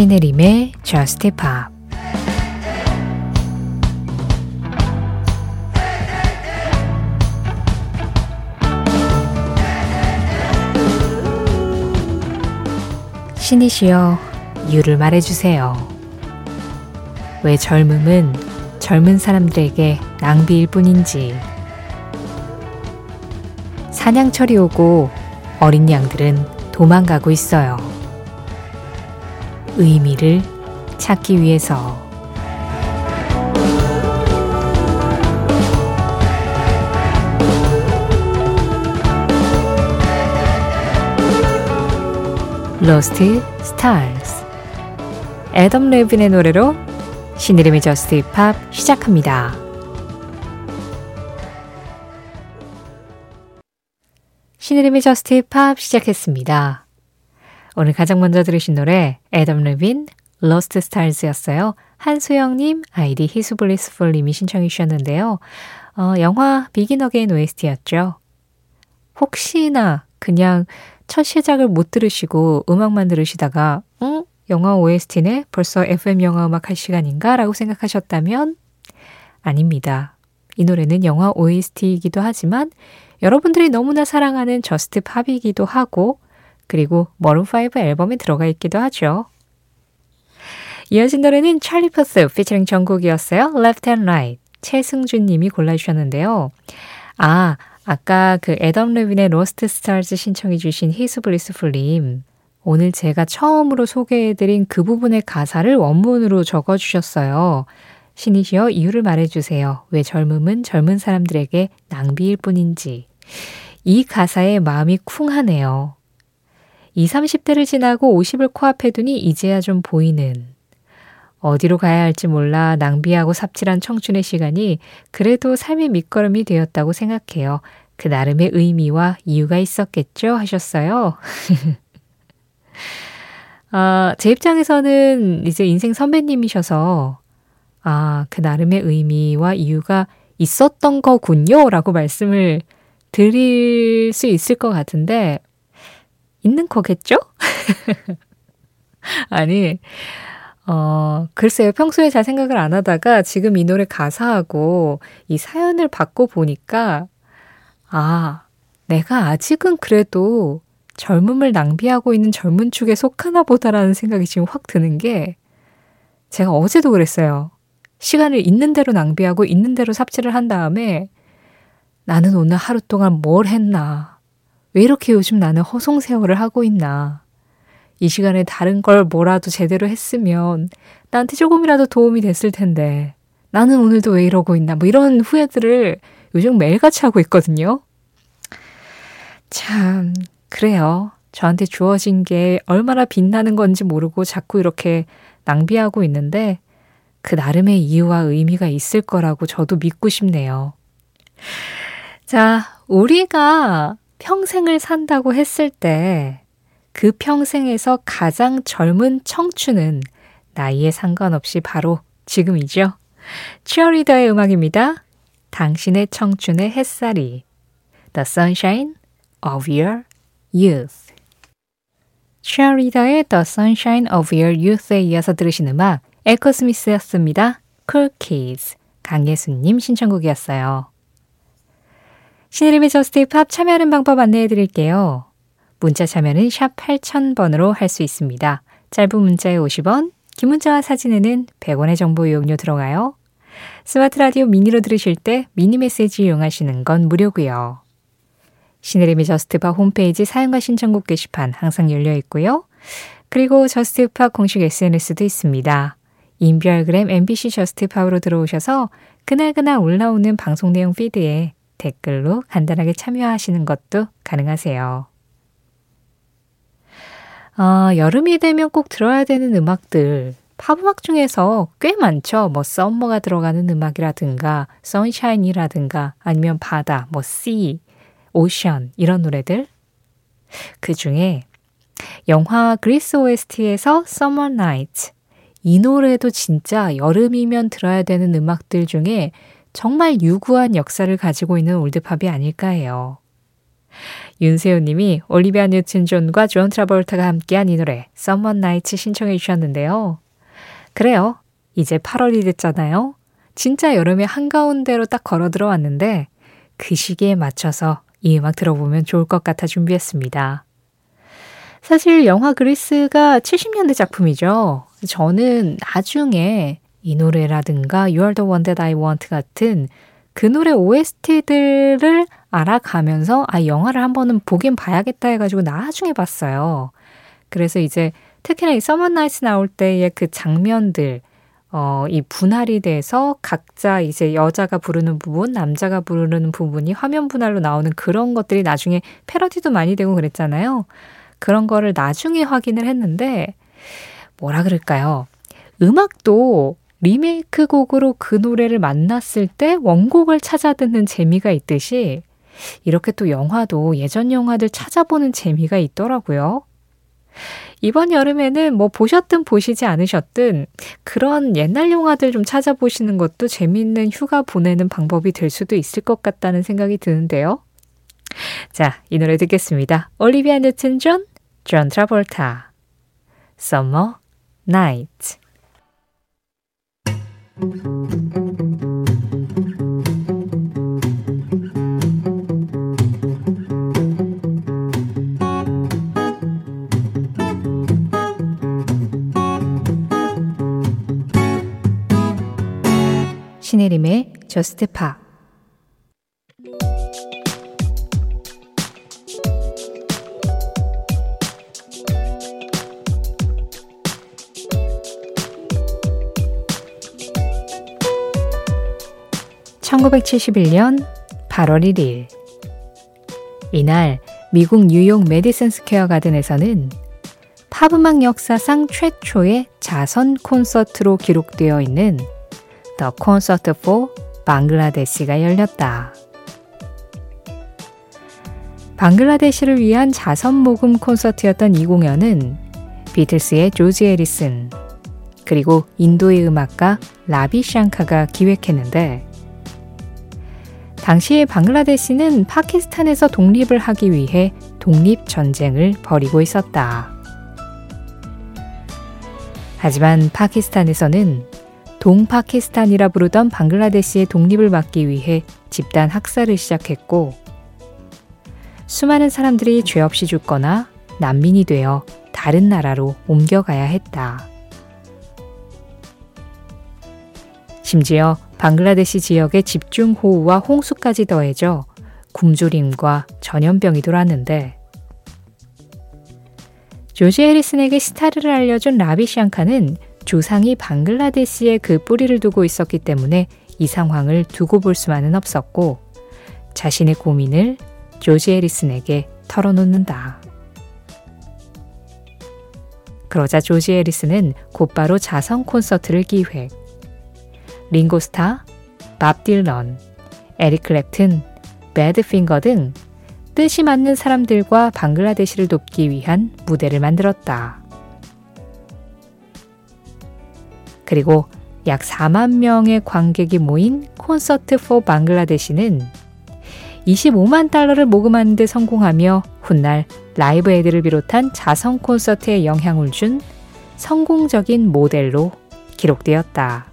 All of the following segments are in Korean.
신혜림의 Just Pop 신이시여 이유를 말해주세요. 왜 젊음은 젊은 사람들에게 낭비일 뿐인지. 사냥철이 오고 어린 양들은 도망가고 있어요. 의미를 찾기 위해서. Lost Stars 애덤 레빈의 노래로 신혜림의 Just Pop 시작합니다. 신혜림의 Just Pop 시작했습니다. 오늘 가장 먼저 들으신 노래 애덤 레빈 Lost Stars였어요. 한수영님, 아이디 히스블리스풀님이 신청해 주셨는데요. 어, 영화 Begin Again OST였죠. 혹시나 그냥 첫 시작을 못 들으시고 음악만 들으시다가 응? 영화 OST네? 벌써 FM 영화 음악 할 시간인가? 라고 생각하셨다면 아닙니다. 이 노래는 영화 OST이기도 하지만 여러분들이 너무나 사랑하는 Just Pop이기도 하고 그리고 머룬5 앨범에 들어가 있기도 하죠. 이어진 노래는 찰리 퍼스 피처링 정국이었어요. Left and Right. 최승준 님이 골라주셨는데요. 아, 아까 그 애덤 레빈의 Lost Stars 신청해 주신 히스 블리스풀 님 오늘 제가 처음으로 소개해드린 그 부분의 가사를 원문으로 적어주셨어요. 신이시여 이유를 말해주세요. 왜 젊음은 젊은 사람들에게 낭비일 뿐인지. 이 가사에 마음이 쿵하네요. 20, 30대를 지나고 50을 코앞에 두니 이제야 좀 보이는 어디로 가야 할지 몰라 낭비하고 삽질한 청춘의 시간이 그래도 삶의 밑거름이 되었다고 생각해요. 그 나름의 의미와 이유가 있었겠죠? 하셨어요. 아, 제 입장에서는 이제 인생 선배님이셔서, 아, 그 나름의 의미와 이유가 있었던 거군요. 라고 말씀을 드릴 수 있을 것 같은데, 있는 거겠죠? 아니, 어, 글쎄요. 평소에 잘 생각을 안 하다가 지금 이 노래 가사하고 이 사연을 받고 보니까, 아, 내가 아직은 그래도 젊음을 낭비하고 있는 젊은 축에 속하나 보다라는 생각이 지금 확 드는 게, 제가 어제도 그랬어요. 시간을 있는 대로 낭비하고 있는 대로 삽질을 한 다음에 나는 오늘 하루 동안 뭘 했나. 왜 이렇게 요즘 나는 허송세월을 하고 있나. 이 시간에 다른 걸 뭐라도 제대로 했으면 나한테 조금이라도 도움이 됐을 텐데 나는 오늘도 왜 이러고 있나 뭐 이런 후회들을 요즘 매일같이 하고 있거든요. 참 그래요. 저한테 주어진 게 얼마나 빛나는 건지 모르고 자꾸 이렇게 낭비하고 있는데 그 나름의 이유와 의미가 있을 거라고 저도 믿고 싶네요. 자, 우리가 평생을 산다고 했을 때 그 평생에서 가장 젊은 청춘은 나이에 상관없이 바로 지금이죠. 치어리더의 음악입니다. 당신의 청춘의 햇살이 The Sunshine of Your Youth 치어리더의 The Sunshine of Your Youth에 이어서 들으신 음악 에코 스미스였습니다. Cool Kids 강예수님 신청곡이었어요. 신혜림의 Just Pop 참여하는 방법 안내해 드릴게요. 문자 참여는 샵 8000번으로 할 수 있습니다. 짧은 문자에 50원, 긴 문자와 사진에는 100원의 정보 이용료 들어가요. 스마트 라디오 미니로 들으실 때 미니 메시지 이용하시는 건 무료고요. 신혜림의 Just Pop 홈페이지 사용과 신청곡 게시판 항상 열려 있고요. 그리고 Just Pop 공식 SNS도 있습니다. 인별그램 MBC Just Pop으로 들어오셔서 그날그날 올라오는 방송 내용 피드에 댓글로 간단하게 참여하시는 것도 가능하세요. 아, 여름이 되면 꼭 들어야 되는 음악들. 팝 음악 중에서 꽤 많죠. 뭐 썸머가 들어가는 음악이라든가 선샤인이라든가 아니면 바다, 뭐 씨, 오션 이런 노래들. 그 중에 영화 그리스 OST에서 Summer Night 이 노래도 진짜 여름이면 들어야 되는 음악들 중에 정말 유구한 역사를 가지고 있는 올드팝이 아닐까 해요. 윤세호 님이 올리비아 뉴튼 존과 존 트라볼타가 함께한 이 노래 Summer Nights 신청해 주셨는데요. 그래요. 이제 8월이 됐잖아요. 진짜 여름의 한가운데로 딱 걸어 들어왔는데 그 시기에 맞춰서 이 음악 들어보면 좋을 것 같아 준비했습니다. 사실 영화 그리스가 70년대 작품이죠. 저는 나중에 이 노래라든가 You are the one that I want 같은 그 노래 OST들을 알아가면서 아 영화를 한 번은 보긴 봐야겠다 해가지고 나중에 봤어요. 그래서 이제 특히나 이 서머 나이트 나올 때의 그 장면들 어, 이 분할이 돼서 각자 이제 여자가 부르는 부분, 남자가 부르는 부분이 화면 분할로 나오는 그런 것들이 나중에 패러디도 많이 되고 그랬잖아요. 그런 거를 나중에 확인을 했는데, 뭐라 그럴까요? 음악도 리메이크 곡으로 그 노래를 만났을 때 원곡을 찾아 듣는 재미가 있듯이 이렇게 또 영화도 예전 영화들 찾아보는 재미가 있더라고요. 이번 여름에는 뭐 보셨든 보시지 않으셨든 그런 옛날 영화들 좀 찾아보시는 것도 재미있는 휴가 보내는 방법이 될 수도 있을 것 같다는 생각이 드는데요. 자, 이 노래 듣겠습니다. 올리비아 뉴튼 존, 존 트라볼타. Summer Night. 신혜림의 저스트 파 (1971년 8월 1일) 이날 미국 뉴욕 메디슨 스퀘어 가든에서는 팝음악 역사상 최초의 자선 콘서트로 기록되어 있는 The Concert for 방글라데시가 열렸다. 방글라데시를 위한 자선 모금 콘서트였던 이 공연은 비틀스의 조지 해리슨 그리고 인도의 음악가 라비 샹카가 기획했는데 당시 방글라데시는 파키스탄에서 독립을 하기 위해 독립 전쟁을 벌이고 있었다. 하지만 파키스탄에서는 동파키스탄이라 부르던 방글라데시의 독립을 막기 위해 집단 학살을 시작했고 수많은 사람들이 죄 없이 죽거나 난민이 되어 다른 나라로 옮겨가야 했다. 심지어 방글라데시 지역의 집중호우와 홍수까지 더해져 굶주림과 전염병이 돌았는데 조지 해리슨에게 스타를 알려준 라비 샹카는 조상이 방글라데시에 그 뿌리를 두고 있었기 때문에 이 상황을 두고 볼 수만은 없었고 자신의 고민을 조지 해리슨에게 털어놓는다. 그러자 조지 해리슨은 곧바로 자선 콘서트를 기획. 링고스타, 밥 딜런, 에릭 클랩튼, 배드핑거 등 뜻이 맞는 사람들과 방글라데시를 돕기 위한 무대를 만들었다. 그리고 약 4만 명의 관객이 모인 콘서트 포 방글라데시는 25만 달러를 모금하는 데 성공하며 훗날 라이브 에드를 비롯한 자선 콘서트에 영향을 준 성공적인 모델로 기록되었다.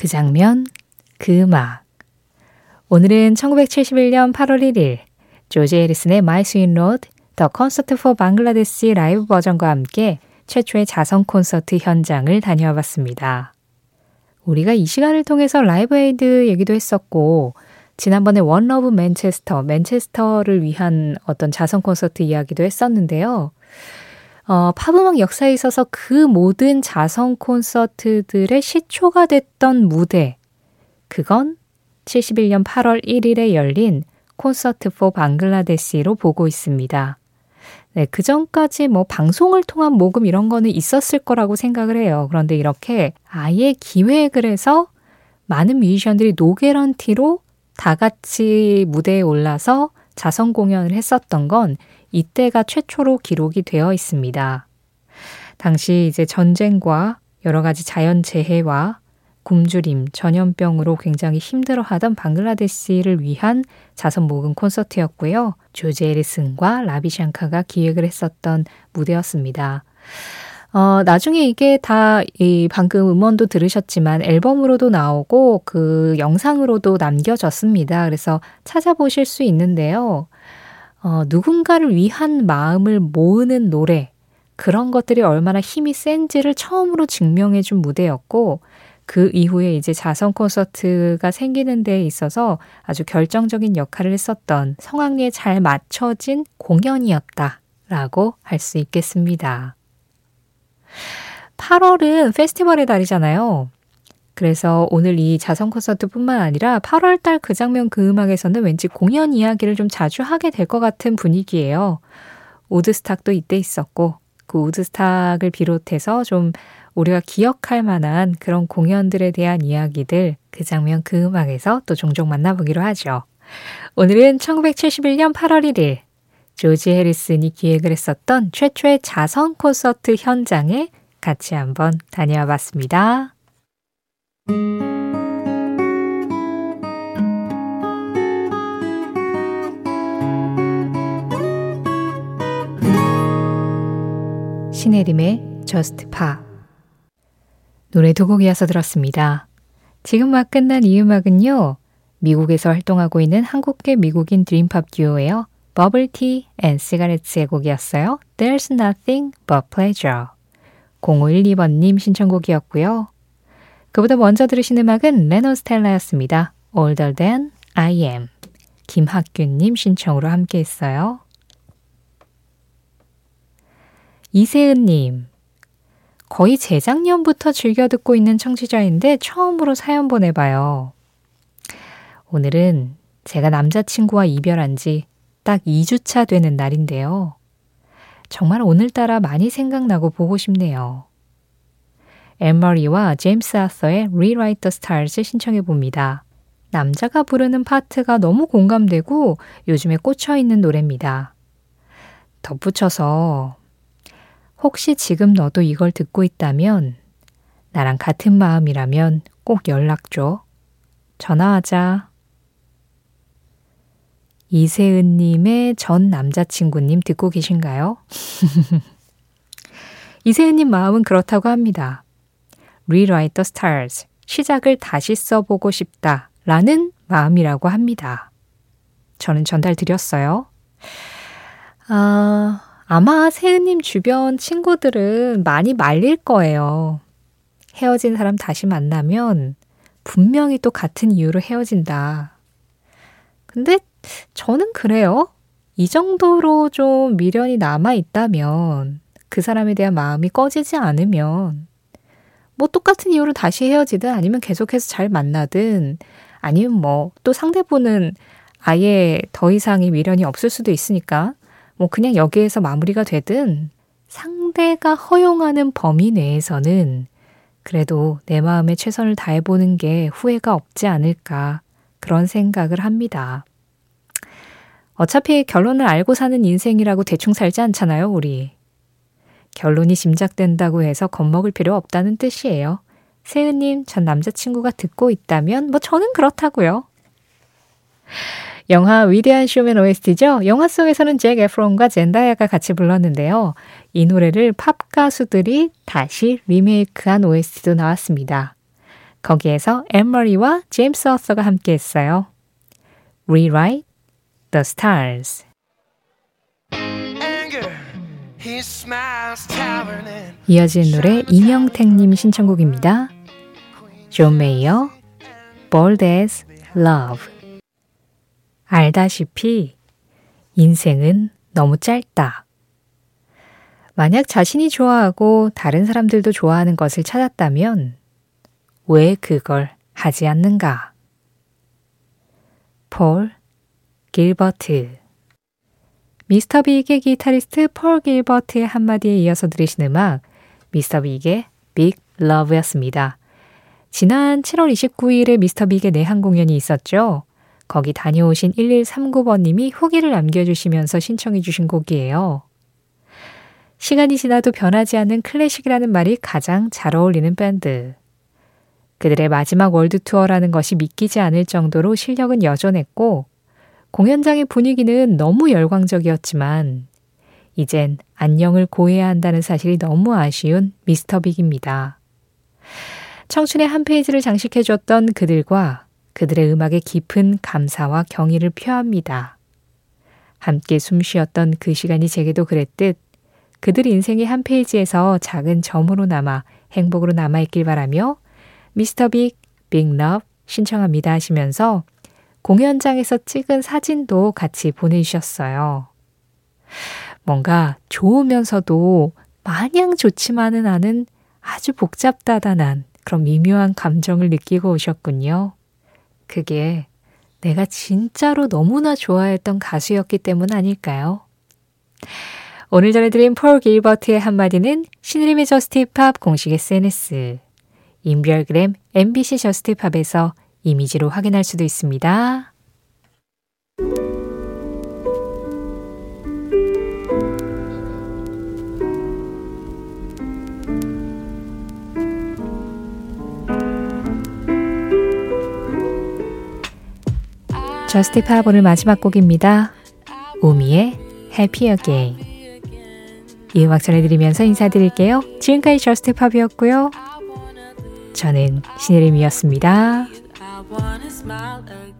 그 장면, 그 음악. 오늘은 1971년 8월 1일 조지 해리슨의 My Sweet Lord, The Concert for Bangladesh 라이브 버전과 함께 최초의 자선 콘서트 현장을 다녀와 봤습니다. 우리가 이 시간을 통해서 Live Aid 얘기도 했었고, 지난번에 One Love 맨체스터, 맨체스터를 위한 어떤 자선 콘서트 이야기도 했었는데요. 어, 팝음악 역사에 있어서 그 모든 자선 콘서트들의 시초가 됐던 무대. 그건 71년 8월 1일에 열린 콘서트 포 방글라데시로 보고 있습니다. 네, 그 전까지 뭐 방송을 통한 모금 이런 거는 있었을 거라고 생각을 해요. 그런데 이렇게 아예 기획을 해서 많은 뮤지션들이 노게런티로 다 같이 무대에 올라서 자선 공연을 했었던 건 이때가 최초로 기록이 되어 있습니다. 당시 이제 전쟁과 여러 가지 자연재해와 굶주림, 전염병으로 굉장히 힘들어하던 방글라데시를 위한 자선 모금 콘서트였고요. 조제 에리슨과 라비샹카가 기획을 했었던 무대였습니다. 어, 나중에 이게 다, 이, 방금 음원도 들으셨지만 앨범으로도 나오고 그 영상으로도 남겨졌습니다. 그래서 찾아보실 수 있는데요. 어, 누군가를 위한 마음을 모으는 노래, 그런 것들이 얼마나 힘이 센지를 처음으로 증명해 준 무대였고, 그 이후에 이제 자선 콘서트가 생기는 데 있어서 아주 결정적인 역할을 했었던 성황리에 잘 맞춰진 공연이었다라고 할 수 있겠습니다. 8월은 페스티벌의 달이잖아요. 그래서 오늘 이 자선 콘서트뿐만 아니라 8월 달 그 장면 그 음악에서는 왠지 공연 이야기를 좀 자주 하게 될 것 같은 분위기예요. 우드스탁도 이때 있었고 그 우드스탁을 비롯해서 좀 우리가 기억할 만한 그런 공연들에 대한 이야기들 그 장면 그 음악에서 또 종종 만나보기로 하죠. 오늘은 1971년 8월 1일 조지 해리슨이 기획을 했었던 최초의 자선 콘서트 현장에 같이 한번 다녀와 봤습니다. 신혜림의 Just Pop 노래 두 곡 이어서 들었습니다. 지금 막 끝난 이 음악은요. 미국에서 활동하고 있는 한국계 미국인 드림팝 듀오예요. Bubble Tea and Cigarettes의 곡이었어요. There's nothing but pleasure. 0512번님 신청곡이었고요. 그보다 먼저 들으신 음악은 레논 스텔라였습니다. Older than I am. 김학균님 신청으로 함께 했어요. 이세은님, 거의 재작년부터 즐겨 듣고 있는 청취자인데 처음으로 사연 보내봐요. 오늘은 제가 남자친구와 이별한 지 딱 2주차 되는 날인데요. 정말 오늘따라 많이 생각나고 보고 싶네요. 엠머리와 제임스 아서의 Rewrite the Stars 신청해 봅니다. 남자가 부르는 파트가 너무 공감되고 요즘에 꽂혀 있는 노래입니다. 덧붙여서 혹시 지금 너도 이걸 듣고 있다면 나랑 같은 마음이라면 꼭 연락 줘. 전화하자. 이세은님의 전 남자친구님 듣고 계신가요? 이세은님 마음은 그렇다고 합니다. Rewrite the Stars. 시작을 다시 써보고 싶다. 라는 마음이라고 합니다. 저는 전달 드렸어요. 아, 아마 세은님 주변 친구들은 많이 말릴 거예요. 헤어진 사람 다시 만나면 분명히 또 같은 이유로 헤어진다. 근데 저는 그래요. 이 정도로 좀 미련이 남아 있다면 그 사람에 대한 마음이 꺼지지 않으면 뭐 똑같은 이유로 다시 헤어지든 아니면 계속해서 잘 만나든 아니면 뭐 또 상대분은 아예 더 이상의 미련이 없을 수도 있으니까 뭐 그냥 여기에서 마무리가 되든 상대가 허용하는 범위 내에서는 그래도 내 마음에 최선을 다해보는 게 후회가 없지 않을까 그런 생각을 합니다. 어차피 결론을 알고 사는 인생이라고 대충 살지 않잖아요, 우리. 결론이 짐작된다고 해서 겁먹을 필요 없다는 뜻이에요. 세은님, 전 남자친구가 듣고 있다면, 뭐 저는 그렇다고요. 영화 위대한 쇼맨 OST죠. 영화 속에서는 잭 에프론과 젠다야가 같이 불렀는데요. 이 노래를 팝 가수들이 다시 리메이크한 OST도 나왔습니다. 거기에서 엠머리와 제임스 어서가 함께 했어요. Rewrite the Stars. 이어진 노래 이명택님 신청곡입니다. 존 메이어, Bold as Love. 알다시피 인생은 너무 짧다. 만약 자신이 좋아하고 다른 사람들도 좋아하는 것을 찾았다면 왜 그걸 하지 않는가? 폴 길버트 Mr. Big의 기타리스트 폴 길버트의 한마디에 이어서 들으신 음악 Mr. Big의 Big Love였습니다. 지난 7월 29일에 Mr. Big의 내한 공연이 있었죠. 거기 다녀오신 1139번님이 후기를 남겨주시면서 신청해 주신 곡이에요. 시간이 지나도 변하지 않는 클래식이라는 말이 가장 잘 어울리는 밴드. 그들의 마지막 월드 투어라는 것이 믿기지 않을 정도로 실력은 여전했고, 공연장의 분위기는 너무 열광적이었지만, 이젠 안녕을 고해야 한다는 사실이 너무 아쉬운 미스터 빅입니다. 청춘의 한 페이지를 장식해 줬던 그들과 그들의 음악에 깊은 감사와 경의를 표합니다. 함께 숨 쉬었던 그 시간이 제게도 그랬듯 그들 인생의 한 페이지에서 작은 점으로 남아 행복으로 남아있길 바라며 미스터 빅, Big Love 신청합니다 하시면서 공연장에서 찍은 사진도 같이 보내주셨어요. 뭔가 좋으면서도 마냥 좋지만은 않은 아주 복잡다단한 그런 미묘한 감정을 느끼고 오셨군요. 그게 내가 진짜로 너무나 좋아했던 가수였기 때문 아닐까요? 오늘 전해드린 폴 길버트의 한마디는 신혜림의 Just Pop 공식 SNS, 인별그램 MBC 저스티팝에서 이미지로 확인할 수도 있습니다. 저스티팝 오늘 마지막 곡입니다. 우미의 Happy Again. 이 음악 전해드리면서 인사드릴게요. 지금까지 저스티팝이었고요. 저는 신혜림이었습니다. wanna smile again.